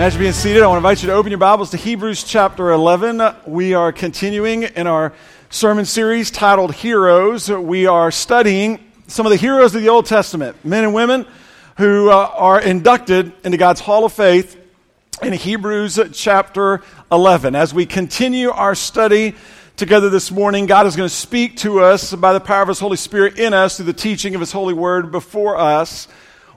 As you're being seated, I want to invite you to open your Bibles to Hebrews chapter 11. We are continuing in our sermon series titled Heroes. We are studying some of the heroes of the Old Testament, men and women who uh, are inducted into God's Hall of Faith in Hebrews chapter 11. As we continue our study together this morning, God is going to speak to us by the power of His Holy Spirit in us through the teaching of His holy word before us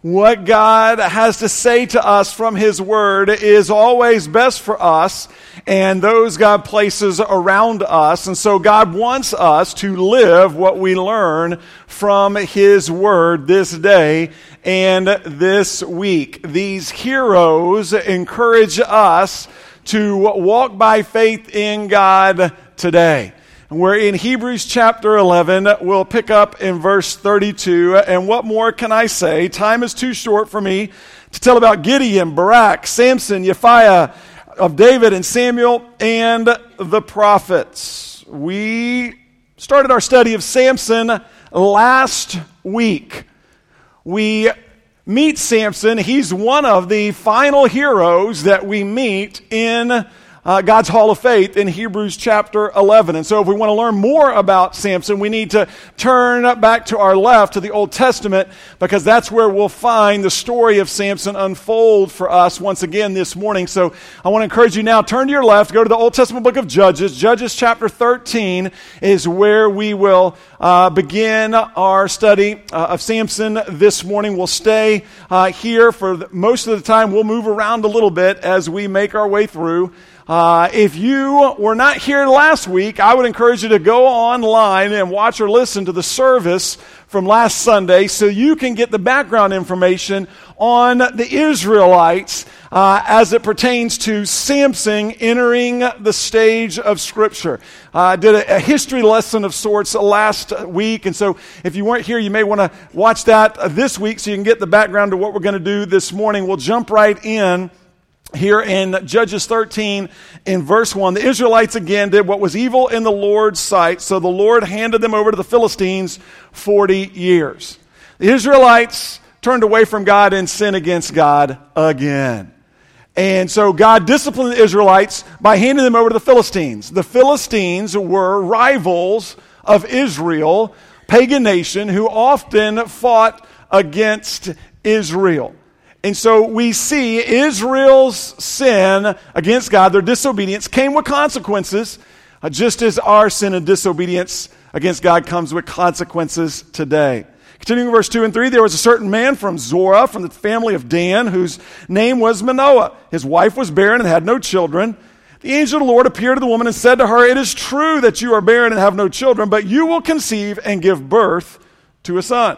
what God has to say to us from His Word is always best for us and those God places around us. And so God wants us to live what we learn from His Word this day and this week. These heroes encourage us to walk by faith in God today. We're in Hebrews chapter 11. We'll pick up in verse 32. And what more can I say? Time is too short for me to tell about Gideon, Barak, Samson, Jephthah, of David and Samuel, and the prophets. We started our study of Samson last week. We meet Samson. He's one of the final heroes that we meet in uh, God's Hall of Faith in Hebrews chapter 11. And so, if we want to learn more about Samson, we need to turn back to our left to the Old Testament because that's where we'll find the story of Samson unfold for us once again this morning. So, I want to encourage you now, turn to your left, go to the Old Testament book of Judges. Judges chapter 13 is where we will uh, begin our study uh, of Samson this morning. We'll stay uh, here for the, most of the time. We'll move around a little bit as we make our way through. Uh, if you were not here last week, I would encourage you to go online and watch or listen to the service from last Sunday so you can get the background information on the Israelites uh, as it pertains to Samson entering the stage of Scripture. Uh, I did a, a, history lesson of sorts last week, and so if you weren't here, you may want to watch that this week so you can get the background to what we're going to do this morning. We'll jump right in here in Judges 13 in verse 1, the Israelites again did what was evil in the Lord's sight, so the Lord handed them over to the Philistines 40 years. The Israelites turned away from God and sinned against God again. And so God disciplined the Israelites by handing them over to the Philistines. The Philistines were rivals of Israel, pagan nation, who often fought against Israel. And so we see Israel's sin against God, their disobedience, came with consequences, uh, just as our sin and disobedience against God comes with consequences today. Continuing verse 2 and 3, there was a certain man from Zorah, from the family of Dan, whose name was Manoah. His wife was barren and had no children. The angel of the Lord appeared to the woman and said to her, It is true that you are barren and have no children, but you will conceive and give birth to a son.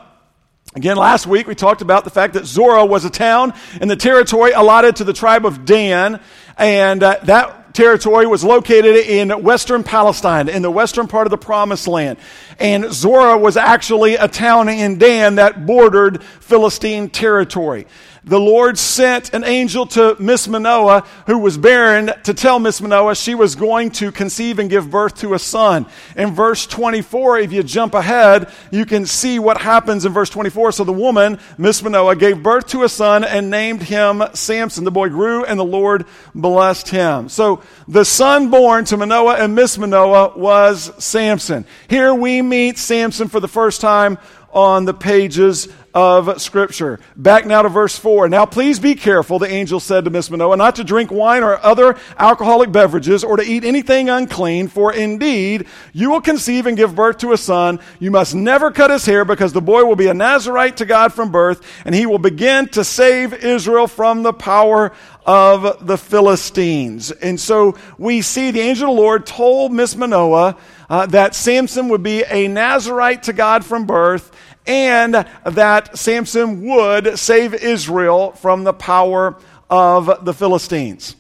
Again, last week we talked about the fact that Zorah was a town in the territory allotted to the tribe of Dan, and uh, that territory was located in western Palestine, in the western part of the Promised Land. And Zorah was actually a town in Dan that bordered Philistine territory the Lord sent an angel to Miss Manoah, who was barren, to tell Miss Manoah she was going to conceive and give birth to a son. In verse 24, if you jump ahead, you can see what happens in verse 24. So the woman, Miss Manoah, gave birth to a son and named him Samson. The boy grew and the Lord blessed him. So the son born to Manoah and Miss Manoah was Samson. Here we meet Samson for the first time on the pages of Scripture. Back now to verse 4. Now please be careful, the angel said to Miss Manoah, not to drink wine or other alcoholic beverages or to eat anything unclean, for indeed you will conceive and give birth to a son. You must never cut his hair because the boy will be a Nazarite to God from birth, and he will begin to save Israel from the power of the Philistines. And so we see the angel of the Lord told Miss Manoah uh, that Samson would be a Nazarite to God from birth and that Samson would save Israel from the power of the Philistines.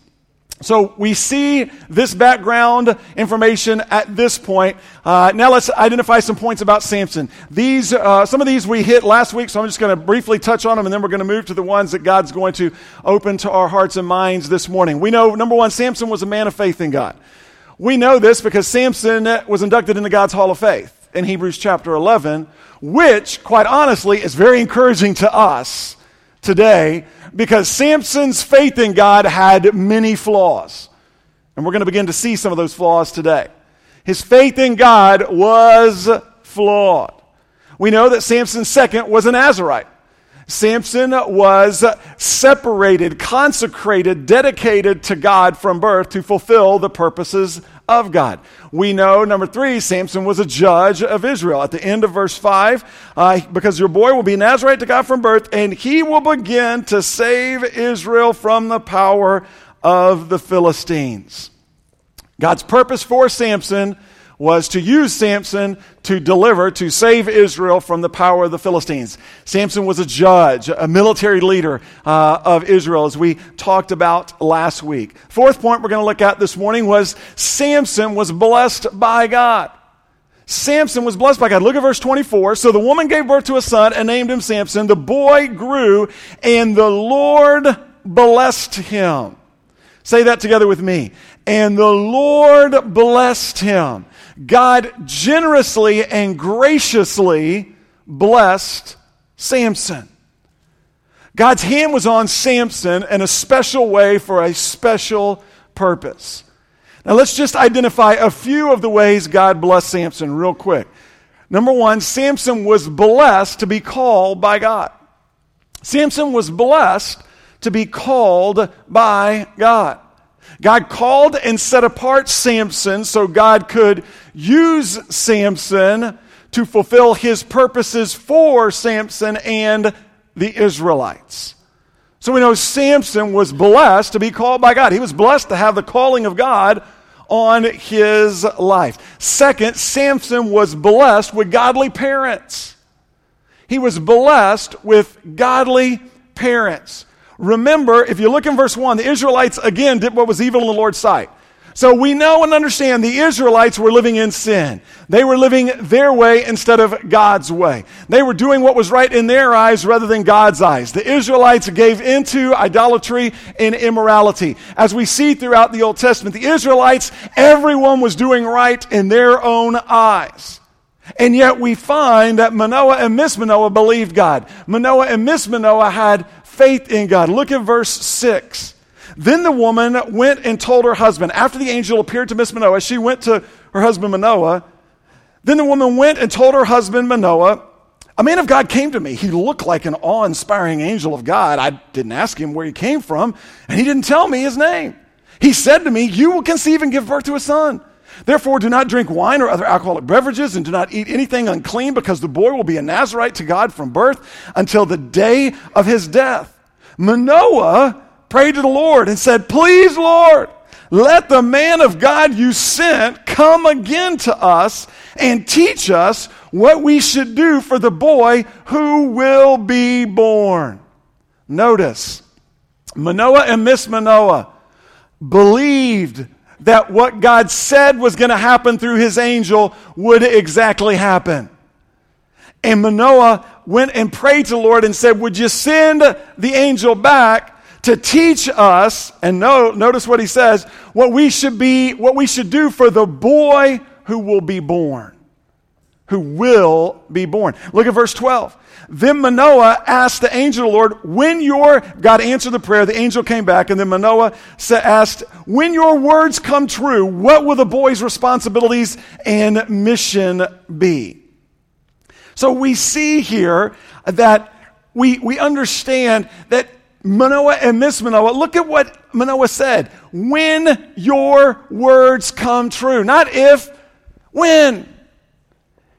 So we see this background information at this point. Uh, now let's identify some points about Samson. These, uh, some of these we hit last week, so I'm just going to briefly touch on them, and then we're going to move to the ones that God's going to open to our hearts and minds this morning. We know, number one, Samson was a man of faith in God. We know this because Samson was inducted into God's Hall of Faith in Hebrews chapter 11, which, quite honestly, is very encouraging to us today because Samson's faith in God had many flaws. And we're going to begin to see some of those flaws today. His faith in God was flawed. We know that Samson's second was a Nazarite. Samson was separated, consecrated, dedicated to God from birth to fulfill the purposes of God. We know, number three, Samson was a judge of Israel. At the end of verse 5, uh, because your boy will be Nazarite to God from birth, and he will begin to save Israel from the power of the Philistines. God's purpose for Samson was to use Samson to deliver, to save Israel from the power of the Philistines. Samson was a judge, a military leader uh, of Israel, as we talked about last week. Fourth point we're going to look at this morning was Samson was blessed by God. Samson was blessed by God. Look at verse 24. So the woman gave birth to a son and named him Samson. The boy grew, and the Lord blessed him. Say that together with me. And the Lord blessed him. God generously and graciously blessed Samson. God's hand was on Samson in a special way for a special purpose. Now, let's just identify a few of the ways God blessed Samson real quick. Number one, Samson was blessed to be called by God. Samson was blessed to be called by God. God called and set apart Samson so God could use Samson to fulfill his purposes for Samson and the Israelites. So we know Samson was blessed to be called by God. He was blessed to have the calling of God on his life. Second, Samson was blessed with godly parents. He was blessed with godly parents. Remember, if you look in verse 1, the Israelites again did what was evil in the Lord's sight. So we know and understand the Israelites were living in sin. They were living their way instead of God's way. They were doing what was right in their eyes rather than God's eyes. The Israelites gave into idolatry and immorality. As we see throughout the Old Testament, the Israelites, everyone was doing right in their own eyes. And yet we find that Manoah and Miss Manoah believed God. Manoah and Miss Manoah had faith in God. Look at verse 6. Then the woman went and told her husband, after the angel appeared to Miss Manoah, she went to her husband Manoah. Then the woman went and told her husband Manoah, a man of God came to me. He looked like an awe inspiring angel of God. I didn't ask him where he came from, and he didn't tell me his name. He said to me, You will conceive and give birth to a son. Therefore, do not drink wine or other alcoholic beverages, and do not eat anything unclean, because the boy will be a Nazarite to God from birth until the day of his death. Manoah prayed to the Lord and said, Please, Lord, let the man of God you sent come again to us and teach us what we should do for the boy who will be born. Notice, Manoah and Miss Manoah believed that what God said was going to happen through his angel would exactly happen. And Manoah went and prayed to the Lord and said, Would you send the angel back to teach us, and no, notice what he says, what we should be, what we should do for the boy who will be born. Who will be born. Look at verse 12. Then Manoah asked the angel of the Lord, when your, God answered the prayer, the angel came back, and then Manoah asked, when your words come true, what will the boy's responsibilities and mission be? So we see here that we, we understand that Manoah and Miss Manoah, look at what Manoah said. When your words come true. Not if, when.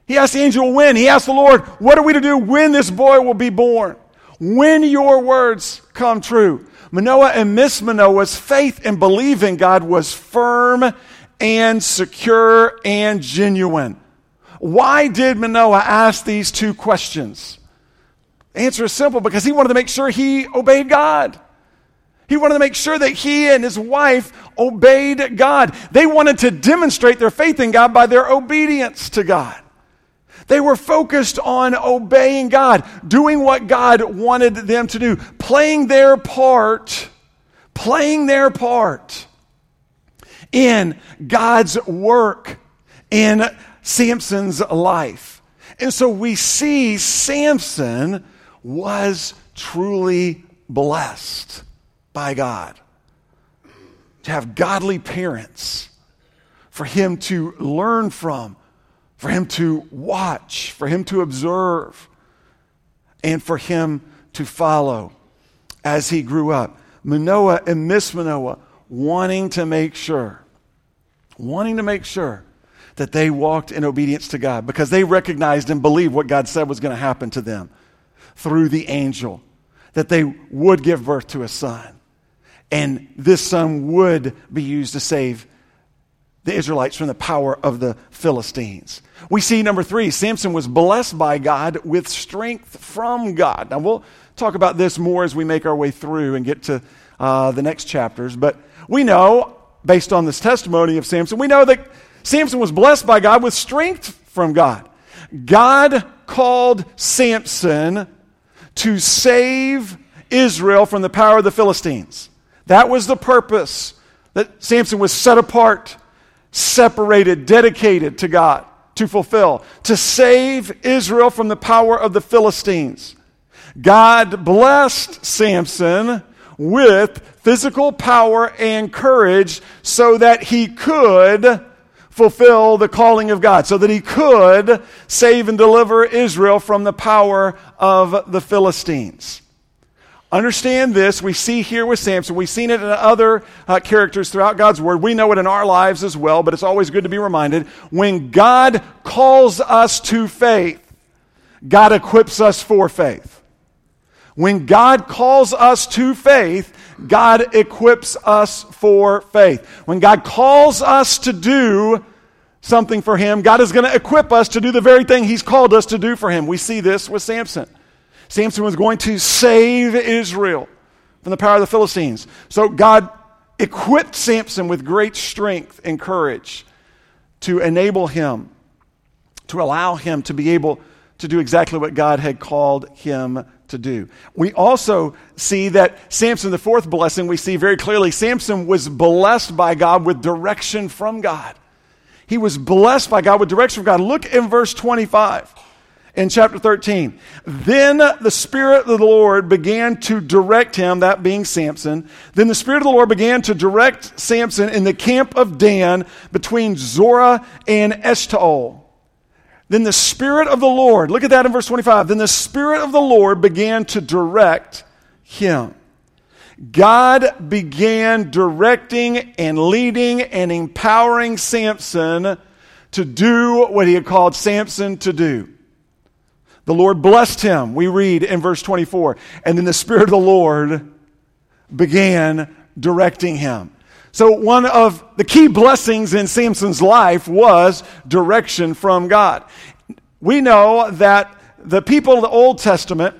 He asked the angel when. He asked the Lord, what are we to do when this boy will be born? When your words come true. Manoah and Miss Manoah's faith and belief in God was firm and secure and genuine. Why did Manoah ask these two questions? The answer is simple because he wanted to make sure he obeyed God. He wanted to make sure that he and his wife obeyed God. They wanted to demonstrate their faith in God by their obedience to God. They were focused on obeying God, doing what God wanted them to do, playing their part, playing their part in God's work in Samson's life. And so we see Samson was truly blessed by God. To have godly parents, for him to learn from, for him to watch, for him to observe, and for him to follow as he grew up. Manoah and Miss Manoah wanting to make sure, wanting to make sure that they walked in obedience to God because they recognized and believed what God said was going to happen to them through the angel, that they would give birth to a son. And this son would be used to save the Israelites from the power of the Philistines. We see number three, Samson was blessed by God with strength from God. Now, we'll talk about this more as we make our way through and get to uh, the next chapters. But we know, based on this testimony of Samson, we know that Samson was blessed by God with strength from God. God called Samson to save Israel from the power of the Philistines. That was the purpose that Samson was set apart separated, dedicated to God to fulfill, to save Israel from the power of the Philistines. God blessed Samson with physical power and courage so that he could fulfill the calling of God, so that he could save and deliver Israel from the power of the Philistines. Understand this. We see here with Samson. We've seen it in other uh, characters throughout God's Word. We know it in our lives as well, but it's always good to be reminded. When God calls us to faith, God equips us for faith. When God calls us to faith, God equips us for faith. When God calls us to do something for Him, God is going to equip us to do the very thing He's called us to do for Him. We see this with Samson. Samson was going to save Israel from the power of the Philistines. So God equipped Samson with great strength and courage to enable him, to allow him to be able to do exactly what God had called him to do. We also see that Samson, the fourth blessing, we see very clearly Samson was blessed by God with direction from God. He was blessed by God with direction from God. Look in verse 25 in chapter 13. Then the Spirit of the Lord began to direct him, that being Samson. Then the Spirit of the Lord began to direct Samson in the camp of Dan between Zorah and Eshtaol. Then the Spirit of the Lord, look at that in verse 25. Then the Spirit of the Lord began to direct him. God began directing and leading and empowering Samson to do what he had called Samson to do. The Lord blessed him, we read in verse 24. And then the Spirit of the Lord began directing him. So, one of the key blessings in Samson's life was direction from God. We know that the people of the Old Testament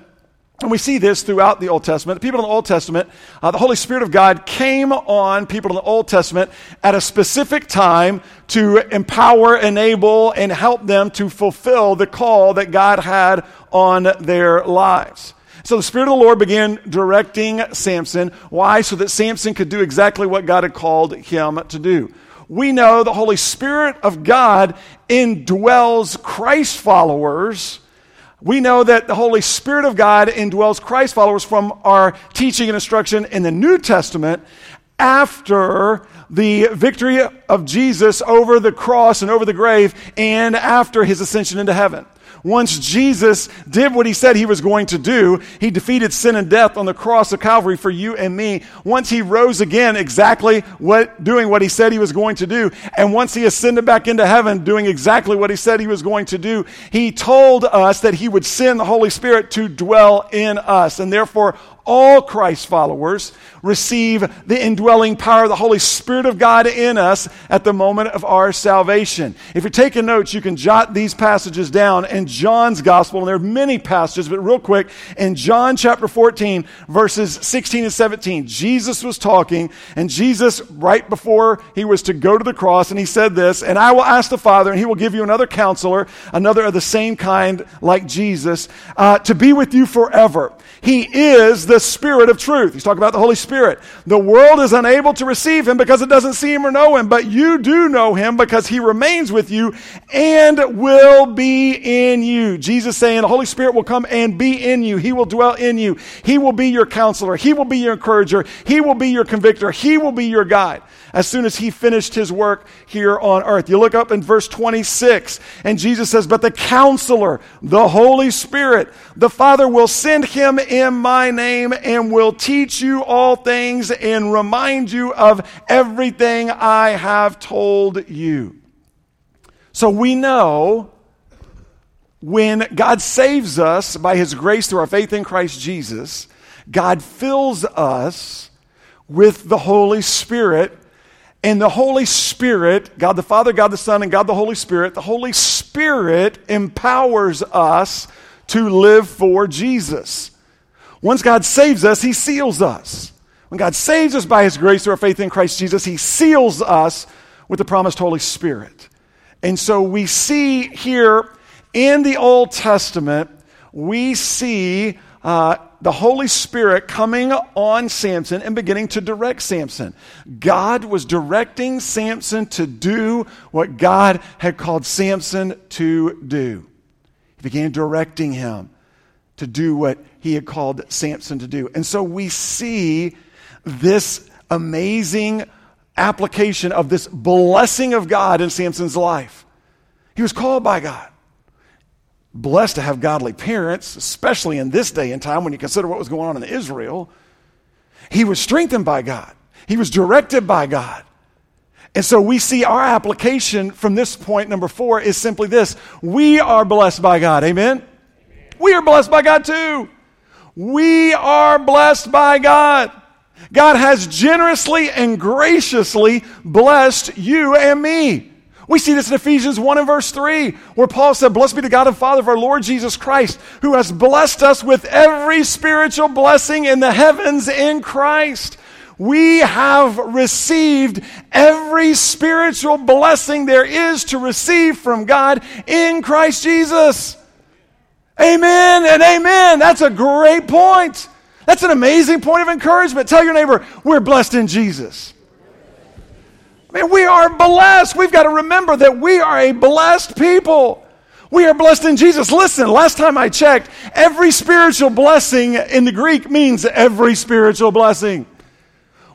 and we see this throughout the Old Testament. People in the Old Testament, uh, the Holy Spirit of God came on people in the Old Testament at a specific time to empower, enable, and help them to fulfill the call that God had on their lives. So the Spirit of the Lord began directing Samson. Why? So that Samson could do exactly what God had called him to do. We know the Holy Spirit of God indwells Christ followers we know that the Holy Spirit of God indwells Christ followers from our teaching and instruction in the New Testament after the victory of Jesus over the cross and over the grave and after his ascension into heaven. Once Jesus did what he said he was going to do, he defeated sin and death on the cross of Calvary for you and me. Once he rose again, exactly what, doing what he said he was going to do. And once he ascended back into heaven, doing exactly what he said he was going to do, he told us that he would send the Holy Spirit to dwell in us. And therefore, all Christ followers receive the indwelling power of the Holy Spirit of God in us at the moment of our salvation. If you're taking notes, you can jot these passages down in John's gospel, and there are many passages, but real quick, in John chapter 14, verses 16 and 17, Jesus was talking, and Jesus, right before he was to go to the cross, and he said this, and I will ask the Father, and he will give you another counselor, another of the same kind like Jesus, uh, to be with you forever. He is the Spirit of truth. He's talking about the Holy Spirit. The world is unable to receive him because it doesn't see him or know him, but you do know him because he remains with you and will be in you. Jesus saying the Holy Spirit will come and be in you. He will dwell in you. He will be your counselor. He will be your encourager. He will be your convictor. He will be your guide as soon as he finished his work here on earth. You look up in verse 26, and Jesus says, But the counselor, the Holy Spirit, the Father will send him in my name and will teach you all things and remind you of everything I have told you. So we know when God saves us by his grace through our faith in Christ Jesus, God fills us with the Holy Spirit and the Holy Spirit, God the Father, God the Son, and God the Holy Spirit, the Holy Spirit empowers us to live for Jesus. Once God saves us, He seals us. When God saves us by His grace through our faith in Christ Jesus, He seals us with the promised Holy Spirit. And so we see here in the Old Testament, we see uh, the Holy Spirit coming on Samson and beginning to direct Samson. God was directing Samson to do what God had called Samson to do. He began directing him to do what he had called Samson to do. And so we see this amazing application of this blessing of God in Samson's life. He was called by God blessed to have godly parents, especially in this day and time when you consider what was going on in Israel. He was strengthened by God, he was directed by God. And so we see our application from this point, number four, is simply this we are blessed by God. Amen? We are blessed by God too. We are blessed by God. God has generously and graciously blessed you and me. We see this in Ephesians 1 and verse 3, where Paul said, Blessed be the God and Father of our Lord Jesus Christ, who has blessed us with every spiritual blessing in the heavens in Christ. We have received every spiritual blessing there is to receive from God in Christ Jesus. Amen and amen. That's a great point. That's an amazing point of encouragement. Tell your neighbor, we're blessed in Jesus. I mean, we are blessed. We've got to remember that we are a blessed people. We are blessed in Jesus. Listen, last time I checked, every spiritual blessing in the Greek means every spiritual blessing.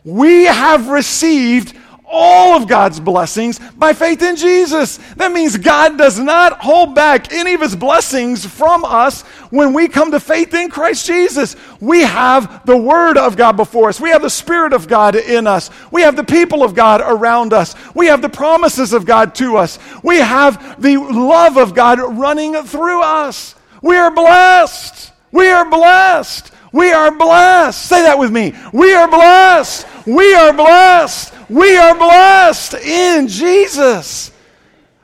We have received all of God's blessings by faith in Jesus. That means God does not hold back any of his blessings from us when we come to faith in Christ Jesus. We have the Word of God before us, we have the Spirit of God in us, we have the people of God around us, we have the promises of God to us, we have the love of God running through us. We are blessed. We are blessed. We are blessed. Say that with me. We are blessed. We are blessed. We are blessed in Jesus.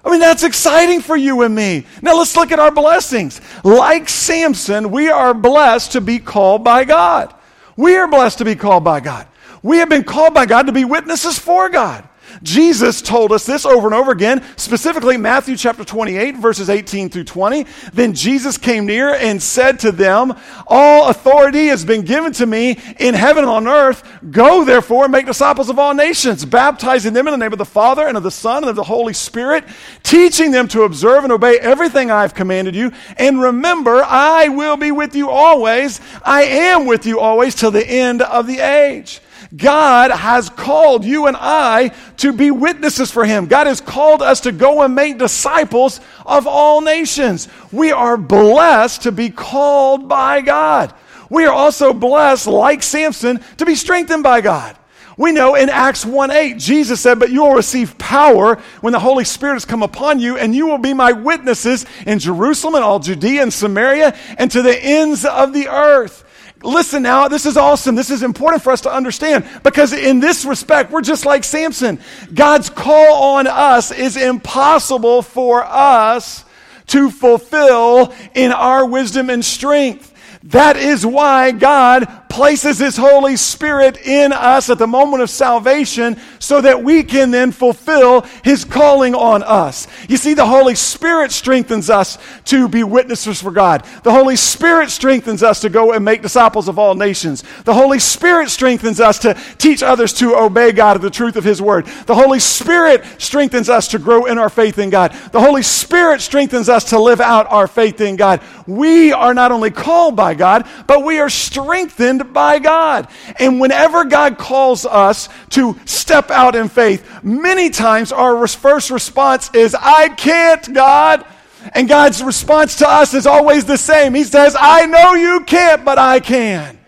I mean, that's exciting for you and me. Now let's look at our blessings. Like Samson, we are blessed to be called by God. We are blessed to be called by God. We have been called by God to be witnesses for God. Jesus told us this over and over again, specifically Matthew chapter 28, verses 18 through 20. Then Jesus came near and said to them, All authority has been given to me in heaven and on earth. Go therefore and make disciples of all nations, baptizing them in the name of the Father and of the Son and of the Holy Spirit, teaching them to observe and obey everything I have commanded you. And remember, I will be with you always. I am with you always till the end of the age. God has called you and I to be witnesses for Him. God has called us to go and make disciples of all nations. We are blessed to be called by God. We are also blessed, like Samson, to be strengthened by God. We know in Acts 1 8, Jesus said, But you will receive power when the Holy Spirit has come upon you, and you will be my witnesses in Jerusalem and all Judea and Samaria and to the ends of the earth. Listen now, this is awesome. This is important for us to understand because in this respect, we're just like Samson. God's call on us is impossible for us to fulfill in our wisdom and strength. That is why God places His Holy Spirit in us at the moment of salvation so that we can then fulfill His calling on us. You see, the Holy Spirit strengthens us to be witnesses for God. The Holy Spirit strengthens us to go and make disciples of all nations. The Holy Spirit strengthens us to teach others to obey God of the truth of His Word. The Holy Spirit strengthens us to grow in our faith in God. The Holy Spirit strengthens us to live out our faith in God. We are not only called by God, but we are strengthened by God. And whenever God calls us to step out in faith, many times our first response is, I can't, God. And God's response to us is always the same. He says, I know you can't, but I can.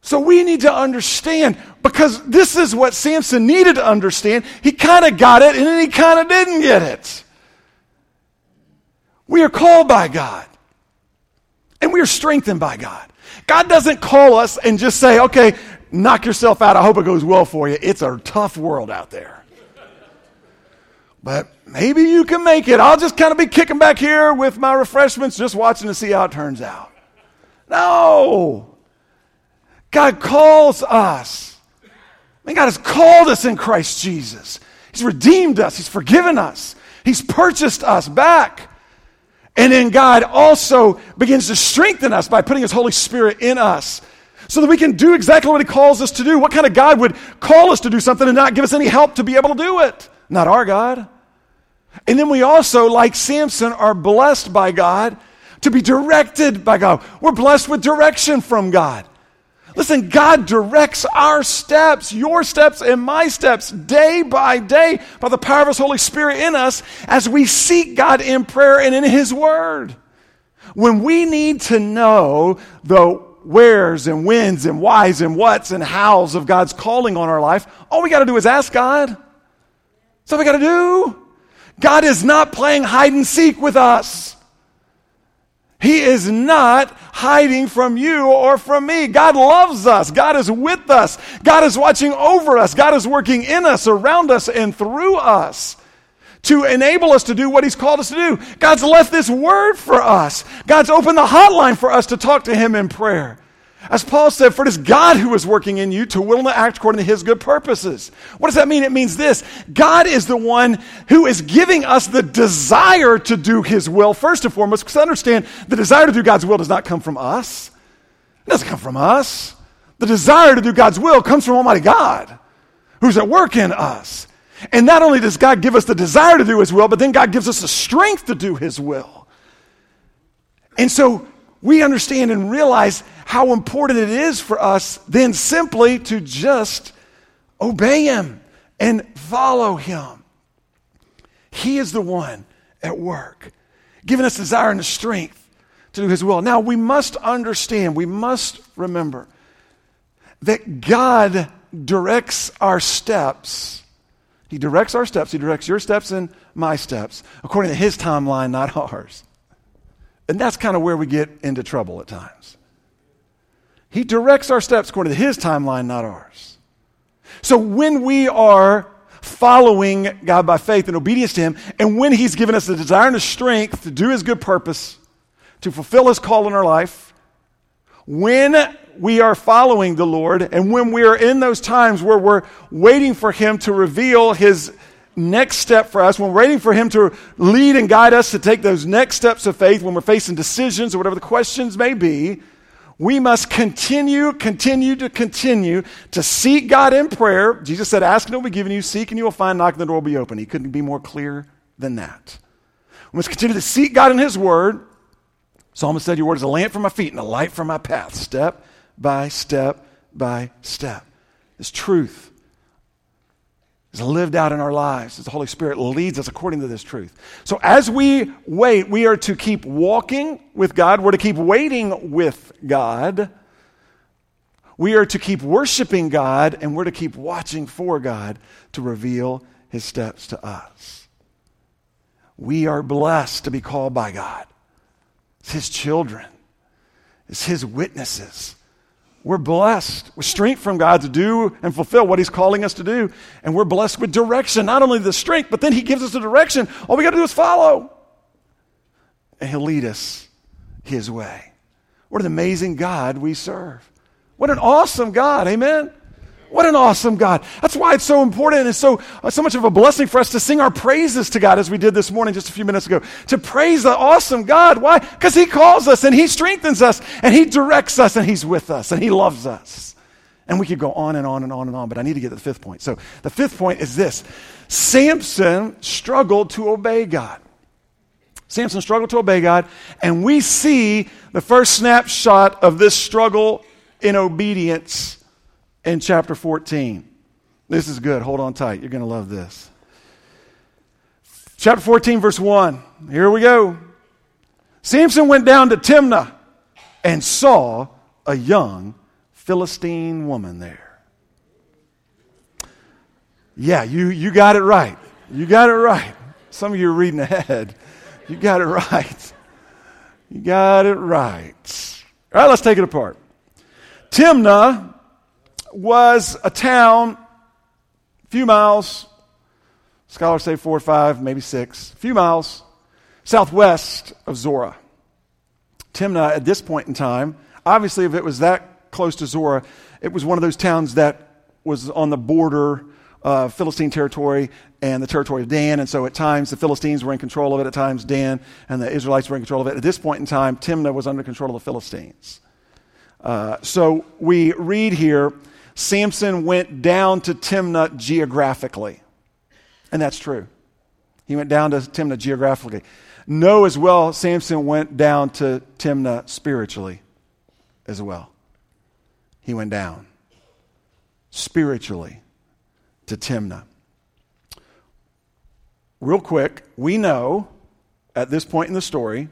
So we need to understand because this is what Samson needed to understand. He kind of got it and then he kind of didn't get it. We are called by God and we are strengthened by God. God doesn't call us and just say, okay, knock yourself out. I hope it goes well for you. It's a tough world out there. But maybe you can make it. I'll just kind of be kicking back here with my refreshments, just watching to see how it turns out. No. God calls us. I mean, God has called us in Christ Jesus. He's redeemed us. He's forgiven us. He's purchased us back. And then God also begins to strengthen us by putting His Holy Spirit in us so that we can do exactly what He calls us to do. What kind of God would call us to do something and not give us any help to be able to do it? Not our God. And then we also, like Samson, are blessed by God to be directed by God. We're blessed with direction from God. Listen, God directs our steps, your steps and my steps, day by day by the power of His Holy Spirit in us as we seek God in prayer and in His Word. When we need to know the wheres and whens and whys and whats and hows of God's calling on our life, all we got to do is ask God. That's all we got to do. God is not playing hide and seek with us. He is not hiding from you or from me. God loves us. God is with us. God is watching over us. God is working in us, around us, and through us to enable us to do what He's called us to do. God's left this word for us. God's opened the hotline for us to talk to Him in prayer. As Paul said, for it is God who is working in you to will and to act according to his good purposes. What does that mean? It means this God is the one who is giving us the desire to do his will, first and foremost, because understand the desire to do God's will does not come from us. It doesn't come from us. The desire to do God's will comes from Almighty God, who's at work in us. And not only does God give us the desire to do his will, but then God gives us the strength to do his will. And so we understand and realize how important it is for us then simply to just obey Him and follow Him. He is the one at work, giving us desire and the strength to do His will. Now, we must understand, we must remember that God directs our steps. He directs our steps. He directs your steps and my steps according to His timeline, not ours. And that's kind of where we get into trouble at times. He directs our steps according to His timeline, not ours. So when we are following God by faith and obedience to Him, and when He's given us the desire and the strength to do His good purpose, to fulfill His call in our life, when we are following the Lord, and when we are in those times where we're waiting for Him to reveal His next step for us, when we're waiting for Him to lead and guide us to take those next steps of faith, when we're facing decisions or whatever the questions may be, we must continue, continue to continue to seek God in prayer. Jesus said, Ask and it will be given you, seek and you will find, knock and the door will be open. He couldn't be more clear than that. We must continue to seek God in His Word. Psalmist said, Your word is a lamp for my feet and a light for my path, step by step by step. It's truth is lived out in our lives as the Holy Spirit leads us according to this truth. So as we wait, we are to keep walking with God, we're to keep waiting with God. We are to keep worshiping God, and we're to keep watching for God to reveal his steps to us. We are blessed to be called by God. It's his children, it's his witnesses. We're blessed with strength from God to do and fulfill what He's calling us to do. And we're blessed with direction, not only the strength, but then He gives us the direction. All we got to do is follow. And He'll lead us His way. What an amazing God we serve. What an awesome God. Amen. What an awesome God. That's why it's so important and so, uh, so much of a blessing for us to sing our praises to God as we did this morning just a few minutes ago. To praise the awesome God. Why? Because He calls us and He strengthens us and He directs us and He's with us and He loves us. And we could go on and on and on and on, but I need to get to the fifth point. So the fifth point is this Samson struggled to obey God. Samson struggled to obey God, and we see the first snapshot of this struggle in obedience in chapter 14. This is good. Hold on tight. You're going to love this. Chapter 14, verse 1. Here we go. Samson went down to Timnah and saw a young Philistine woman there. Yeah, you, you got it right. You got it right. Some of you are reading ahead. You got it right. You got it right. All right, let's take it apart. Timnah was a town, a few miles, scholars say four or five, maybe six, a few miles southwest of Zorah. Timnah, at this point in time, obviously, if it was that close to Zorah, it was one of those towns that was on the border of Philistine territory and the territory of Dan. And so at times the Philistines were in control of it, at times Dan and the Israelites were in control of it. At this point in time, Timnah was under control of the Philistines. Uh, so we read here Samson went down to Timnah geographically. And that's true. He went down to Timnah geographically. Know as well, Samson went down to Timnah spiritually as well. He went down spiritually to Timnah. Real quick, we know at this point in the story,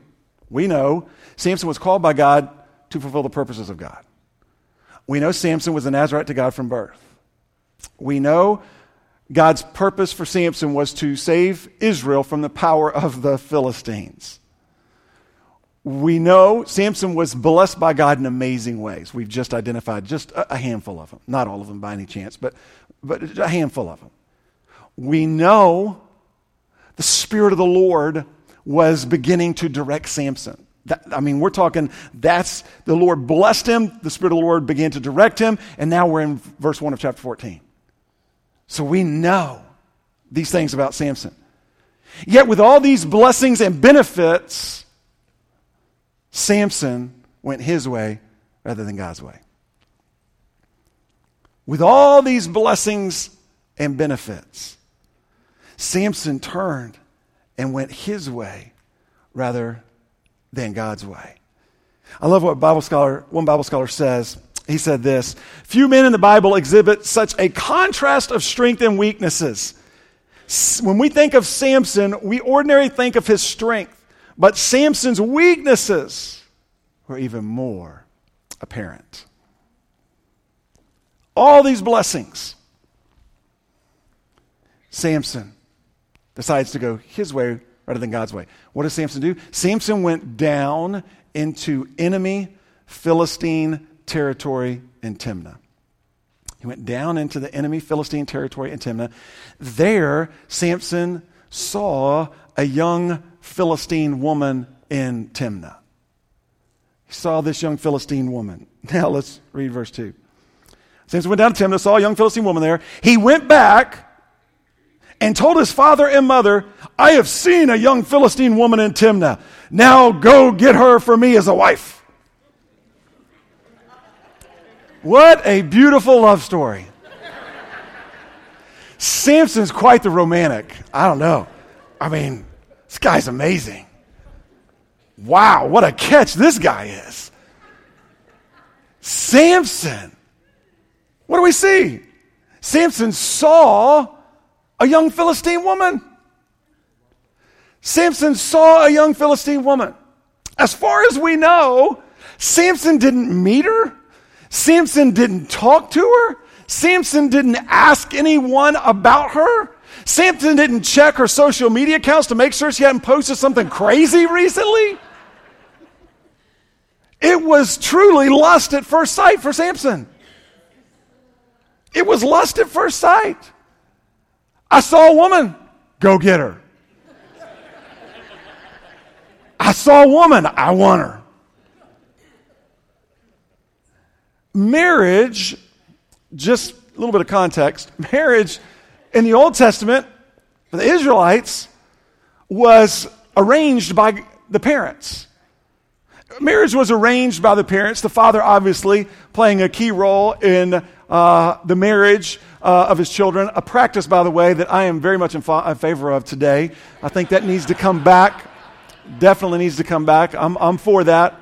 we know Samson was called by God to fulfill the purposes of God. We know Samson was a Nazarite to God from birth. We know God's purpose for Samson was to save Israel from the power of the Philistines. We know Samson was blessed by God in amazing ways. We've just identified just a, handful of them. Not all of them by any chance, but, but a handful of them. We know the Spirit of the Lord was beginning to direct Samson. That, I mean, we're talking, that's the Lord blessed him, the Spirit of the Lord began to direct him, and now we're in verse 1 of chapter 14. So we know these things about Samson. Yet, with all these blessings and benefits, Samson went his way rather than God's way. With all these blessings and benefits, Samson turned and went his way rather than God's way. I love what Bible scholar, one Bible scholar says. He said this Few men in the Bible exhibit such a contrast of strength and weaknesses. When we think of Samson, we ordinarily think of his strength, but Samson's weaknesses were even more apparent. All these blessings. Samson decides to go his way rather than God's way. What does Samson do? Samson went down into enemy Philistine territory in Timnah. He went down into the enemy Philistine territory in Timnah. There, Samson saw a young Philistine woman in Timnah. He saw this young Philistine woman. Now let's read verse 2. Samson went down to Timnah, saw a young Philistine woman there. He went back and told his father and mother, I have seen a young Philistine woman in Timnah. Now go get her for me as a wife. What a beautiful love story. Samson's quite the romantic. I don't know. I mean, this guy's amazing. Wow, what a catch this guy is. Samson. What do we see? Samson saw a young Philistine woman. Samson saw a young Philistine woman. As far as we know, Samson didn't meet her. Samson didn't talk to her. Samson didn't ask anyone about her. Samson didn't check her social media accounts to make sure she hadn't posted something crazy recently. It was truly lust at first sight for Samson. It was lust at first sight. I saw a woman. Go get her. I saw a woman. I want her. marriage, just a little bit of context, marriage in the Old Testament for the Israelites was arranged by the parents. Marriage was arranged by the parents, the father obviously playing a key role in uh, the marriage uh, of his children. A practice, by the way, that I am very much in, fa- in favor of today. I think that needs to come back. Definitely needs to come back. I'm, I'm for that,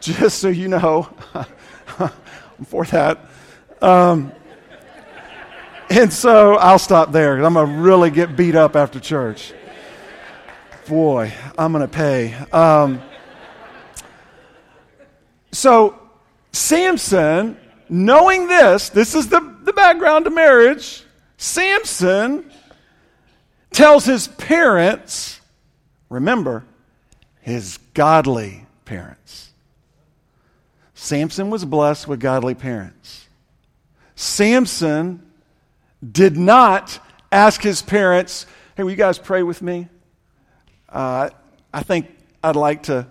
just so you know. I'm for that. Um, and so I'll stop there. I'm going to really get beat up after church. Boy, I'm going to pay. Um, so, Samson, knowing this, this is the, the background to marriage. Samson tells his parents, remember, his godly parents. Samson was blessed with godly parents. Samson did not ask his parents, Hey, will you guys pray with me? Uh, I think I'd like to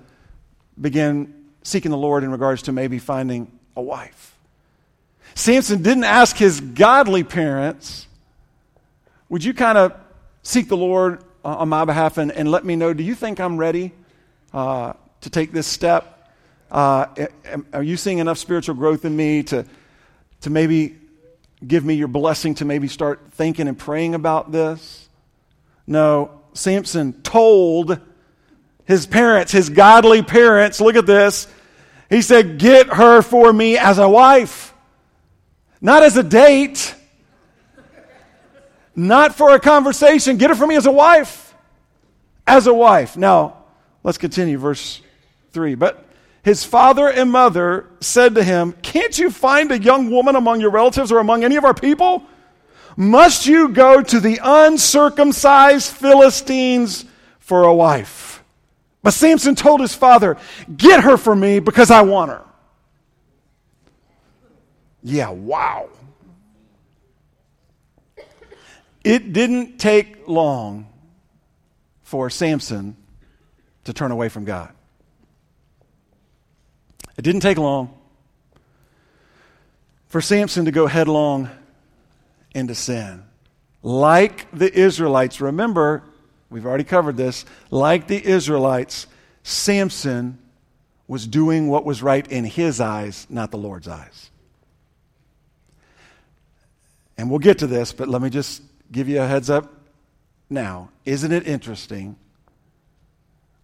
begin seeking the Lord in regards to maybe finding a wife. Samson didn't ask his godly parents, Would you kind of seek the Lord on my behalf and, and let me know, do you think I'm ready uh, to take this step? Uh, are you seeing enough spiritual growth in me to, to maybe give me your blessing to maybe start thinking and praying about this? No, Samson told his parents, his godly parents, look at this. He said, Get her for me as a wife, not as a date, not for a conversation. Get it for me as a wife. As a wife. Now, let's continue, verse 3. But his father and mother said to him, Can't you find a young woman among your relatives or among any of our people? Must you go to the uncircumcised Philistines for a wife? But Samson told his father, Get her for me because I want her. Yeah, wow. It didn't take long for Samson to turn away from God. It didn't take long for Samson to go headlong into sin. Like the Israelites, remember, we've already covered this, like the Israelites, Samson was doing what was right in his eyes, not the Lord's eyes. And we'll get to this, but let me just give you a heads up now. Isn't it interesting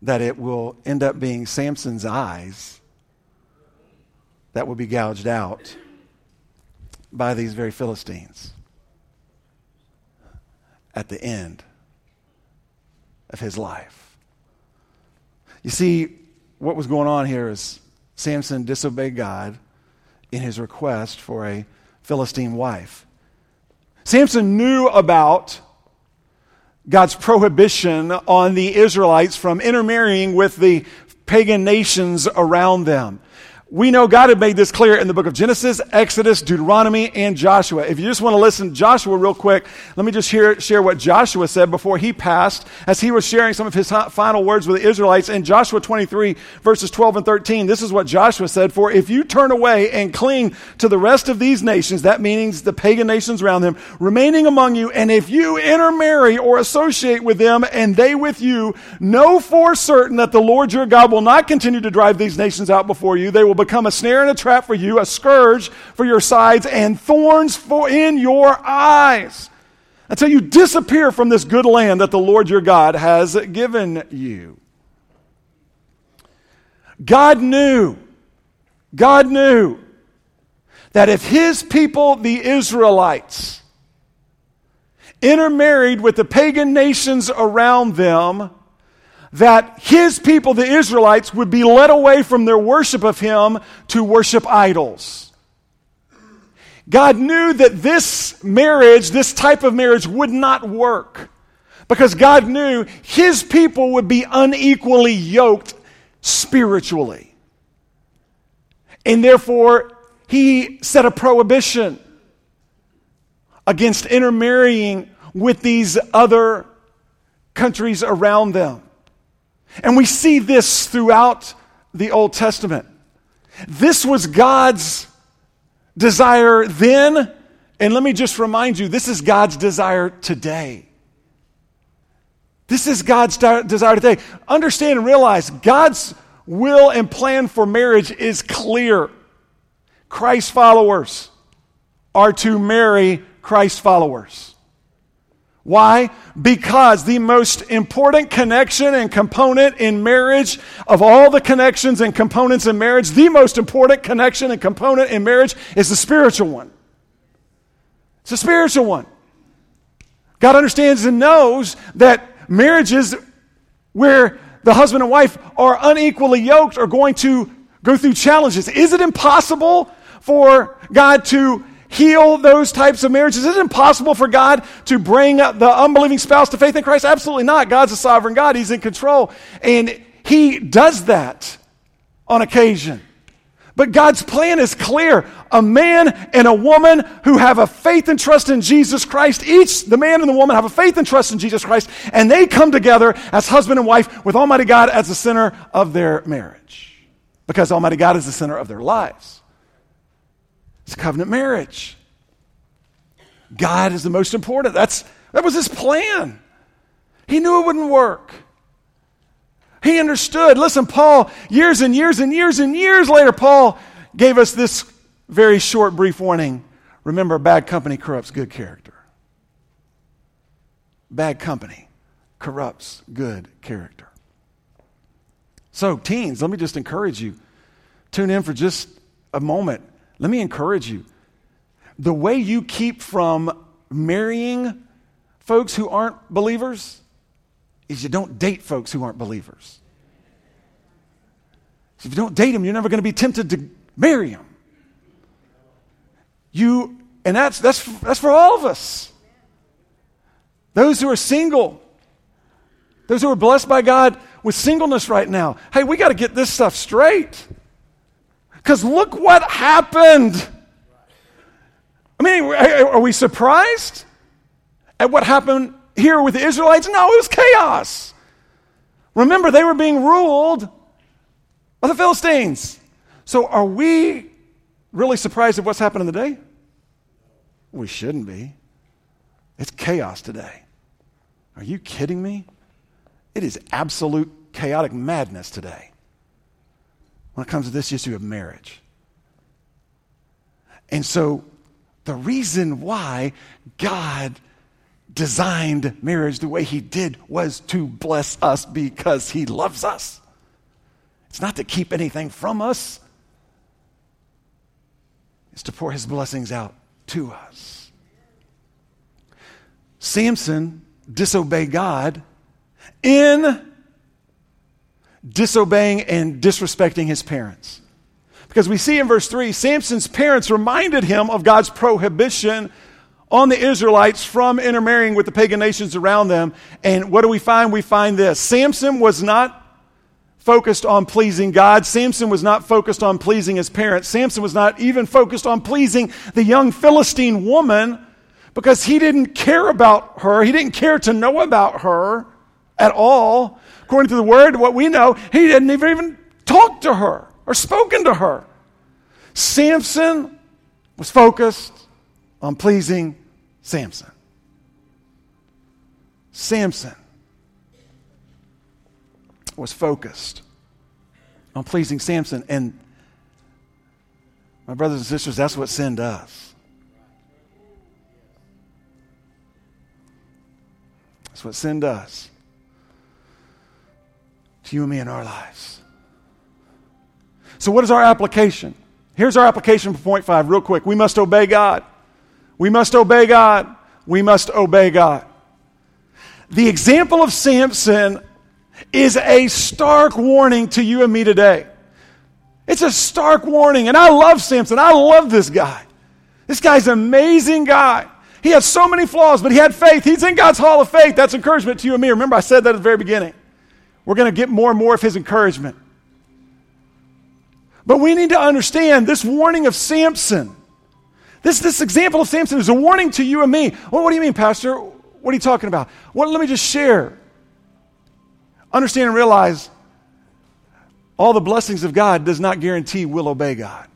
that it will end up being Samson's eyes that will be gouged out by these very Philistines? at the end of his life. You see, what was going on here is Samson disobeyed God in his request for a Philistine wife. Samson knew about God's prohibition on the Israelites from intermarrying with the pagan nations around them. We know God had made this clear in the book of Genesis, Exodus, Deuteronomy, and Joshua. If you just want to listen Joshua real quick, let me just hear, share what Joshua said before he passed as he was sharing some of his final words with the Israelites in Joshua 23, verses 12 and 13. This is what Joshua said For if you turn away and cling to the rest of these nations, that means the pagan nations around them, remaining among you, and if you intermarry or associate with them and they with you, know for certain that the Lord your God will not continue to drive these nations out before you. They will become a snare and a trap for you, a scourge for your sides, and thorns for in your eyes until you disappear from this good land that the Lord your God has given you. God knew, God knew that if his people, the Israelites, intermarried with the pagan nations around them, that his people, the Israelites, would be led away from their worship of him to worship idols. God knew that this marriage, this type of marriage, would not work because God knew his people would be unequally yoked spiritually. And therefore, he set a prohibition against intermarrying with these other countries around them. And we see this throughout the Old Testament. This was God's desire then, and let me just remind you this is God's desire today. This is God's desire today. Understand and realize God's will and plan for marriage is clear. Christ followers are to marry Christ followers. Why? Because the most important connection and component in marriage, of all the connections and components in marriage, the most important connection and component in marriage is the spiritual one. It's a spiritual one. God understands and knows that marriages where the husband and wife are unequally yoked are going to go through challenges. Is it impossible for God to heal those types of marriages? Is it impossible for God to bring the unbelieving spouse to faith in Christ? Absolutely not. God's a sovereign God, He's in control. And He does that on occasion. But God's plan is clear. A man and a woman who have a faith and trust in Jesus Christ, each, the man and the woman, have a faith and trust in Jesus Christ, and they come together as husband and wife with Almighty God as the center of their marriage. Because Almighty God is the center of their lives. It's covenant marriage. God is the most important. That's, that was his plan. He knew it wouldn't work. He understood. Listen, Paul, years and years and years and years later, Paul gave us this very short, brief warning. Remember, bad company corrupts good character. Bad company corrupts good character. So, teens, let me just encourage you. Tune in for just a moment. Let me encourage you. The way you keep from marrying folks who aren't believers is you don't date folks who aren't believers. So if you don't date them, you're never going to be tempted to marry them. You, and that's, that's, that's for all of us. Those who are single, those who are blessed by God with singleness right now, hey, we got to get this stuff straight. Because look what happened. I mean, are we surprised at what happened here with the Israelites? No, it was chaos. Remember, they were being ruled by the Philistines. So are we really surprised at what's happening today? We shouldn't be. It's chaos today. Are you kidding me? It is absolute chaotic madness today when it comes to this issue of marriage. And so, the reason why God designed marriage the way he did was to bless us because he loves us. It's not to keep anything from us, it's to pour his blessings out to us. Samson disobeyed God in disobeying and disrespecting his parents. Because we see in verse 3, Samson's parents reminded him of God's prohibition on the Israelites from intermarrying with the pagan nations around them. And what do we find? We find this Samson was not focused on pleasing God. Samson was not focused on pleasing his parents. Samson was not even focused on pleasing the young Philistine woman because he didn't care about her. He didn't care to know about her at all. According to the word, what we know, he didn't even, even talk to her or spoken to her. Samson was focused on pleasing Samson. Samson was focused on pleasing Samson. And my brothers and sisters, that's what sin does. That's what sin does to you and me in our lives. So, what is our application? Here's our application for point five, real quick. We must obey God. We must obey God. We must obey God. The example of Samson is a stark warning to you and me today. It's a stark warning. And I love Samson. I love this guy. This guy's an amazing guy. He had so many flaws, but he had faith. He's in God's hall of faith. That's encouragement to you and me. Remember, I said that at the very beginning. We're going to get more and more of his encouragement. But we need to understand this warning of Samson. This, this example of Samson is a warning to you and me. Well, what do you mean, Pastor? What are you talking about? Well, let me just share. Understand and realize all the blessings of God does not guarantee we'll obey God.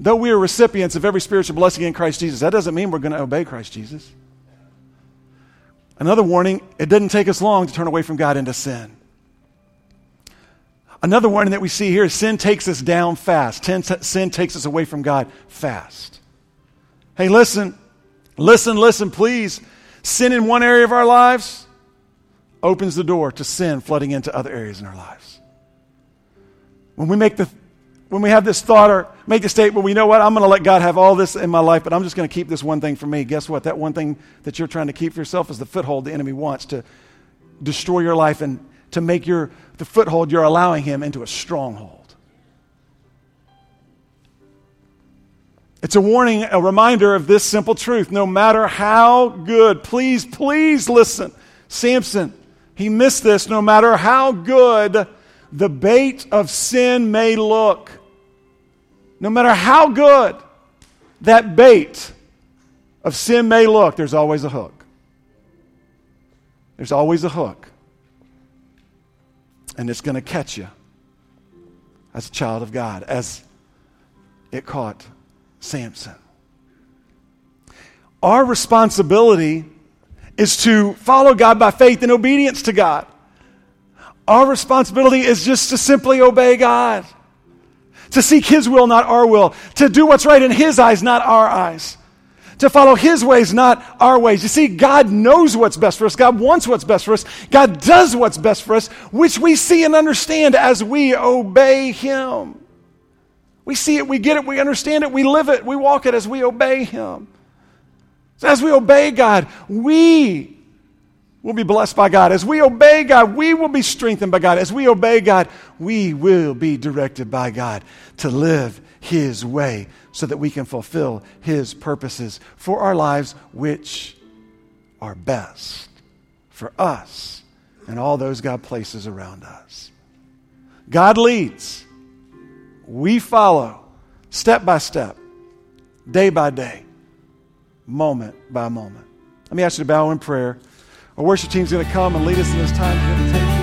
Though we are recipients of every spiritual blessing in Christ Jesus, that doesn't mean we're going to obey Christ Jesus. Another warning it doesn't take us long to turn away from God into sin. Another warning that we see here is sin takes us down fast. Sin takes us away from God fast. Hey, listen, listen, listen, please. Sin in one area of our lives opens the door to sin flooding into other areas in our lives. When we make the when we have this thought or make the statement, you know what, I'm going to let God have all this in my life, but I'm just going to keep this one thing for me. Guess what? That one thing that you're trying to keep for yourself is the foothold the enemy wants to destroy your life and to make your the foothold you're allowing him into a stronghold. It's a warning, a reminder of this simple truth. No matter how good, please, please listen. Samson, he missed this. No matter how good the bait of sin may look, no matter how good that bait of sin may look, there's always a hook. There's always a hook. And it's going to catch you as a child of God, as it caught Samson. Our responsibility is to follow God by faith and obedience to God. Our responsibility is just to simply obey God to seek His will, not our will, to do what's right in His eyes, not our eyes, to follow His ways, not our ways. You see, God knows what's best for us, God wants what's best for us, God does what's best for us, which we see and understand as we obey Him. We see it, we get it, we understand it, we live it, we walk it as we obey Him. So as we obey God, we will be blessed by God. As we obey God, we will be strengthened by God. As we obey God, we will be directed by God to live His way so that we can fulfill His purposes for our lives, which are best for us and all those God places around us. God leads, we follow step by step, day by day, moment by moment. Let me ask you to bow in prayer. Our worship team's going to come and lead us in this time.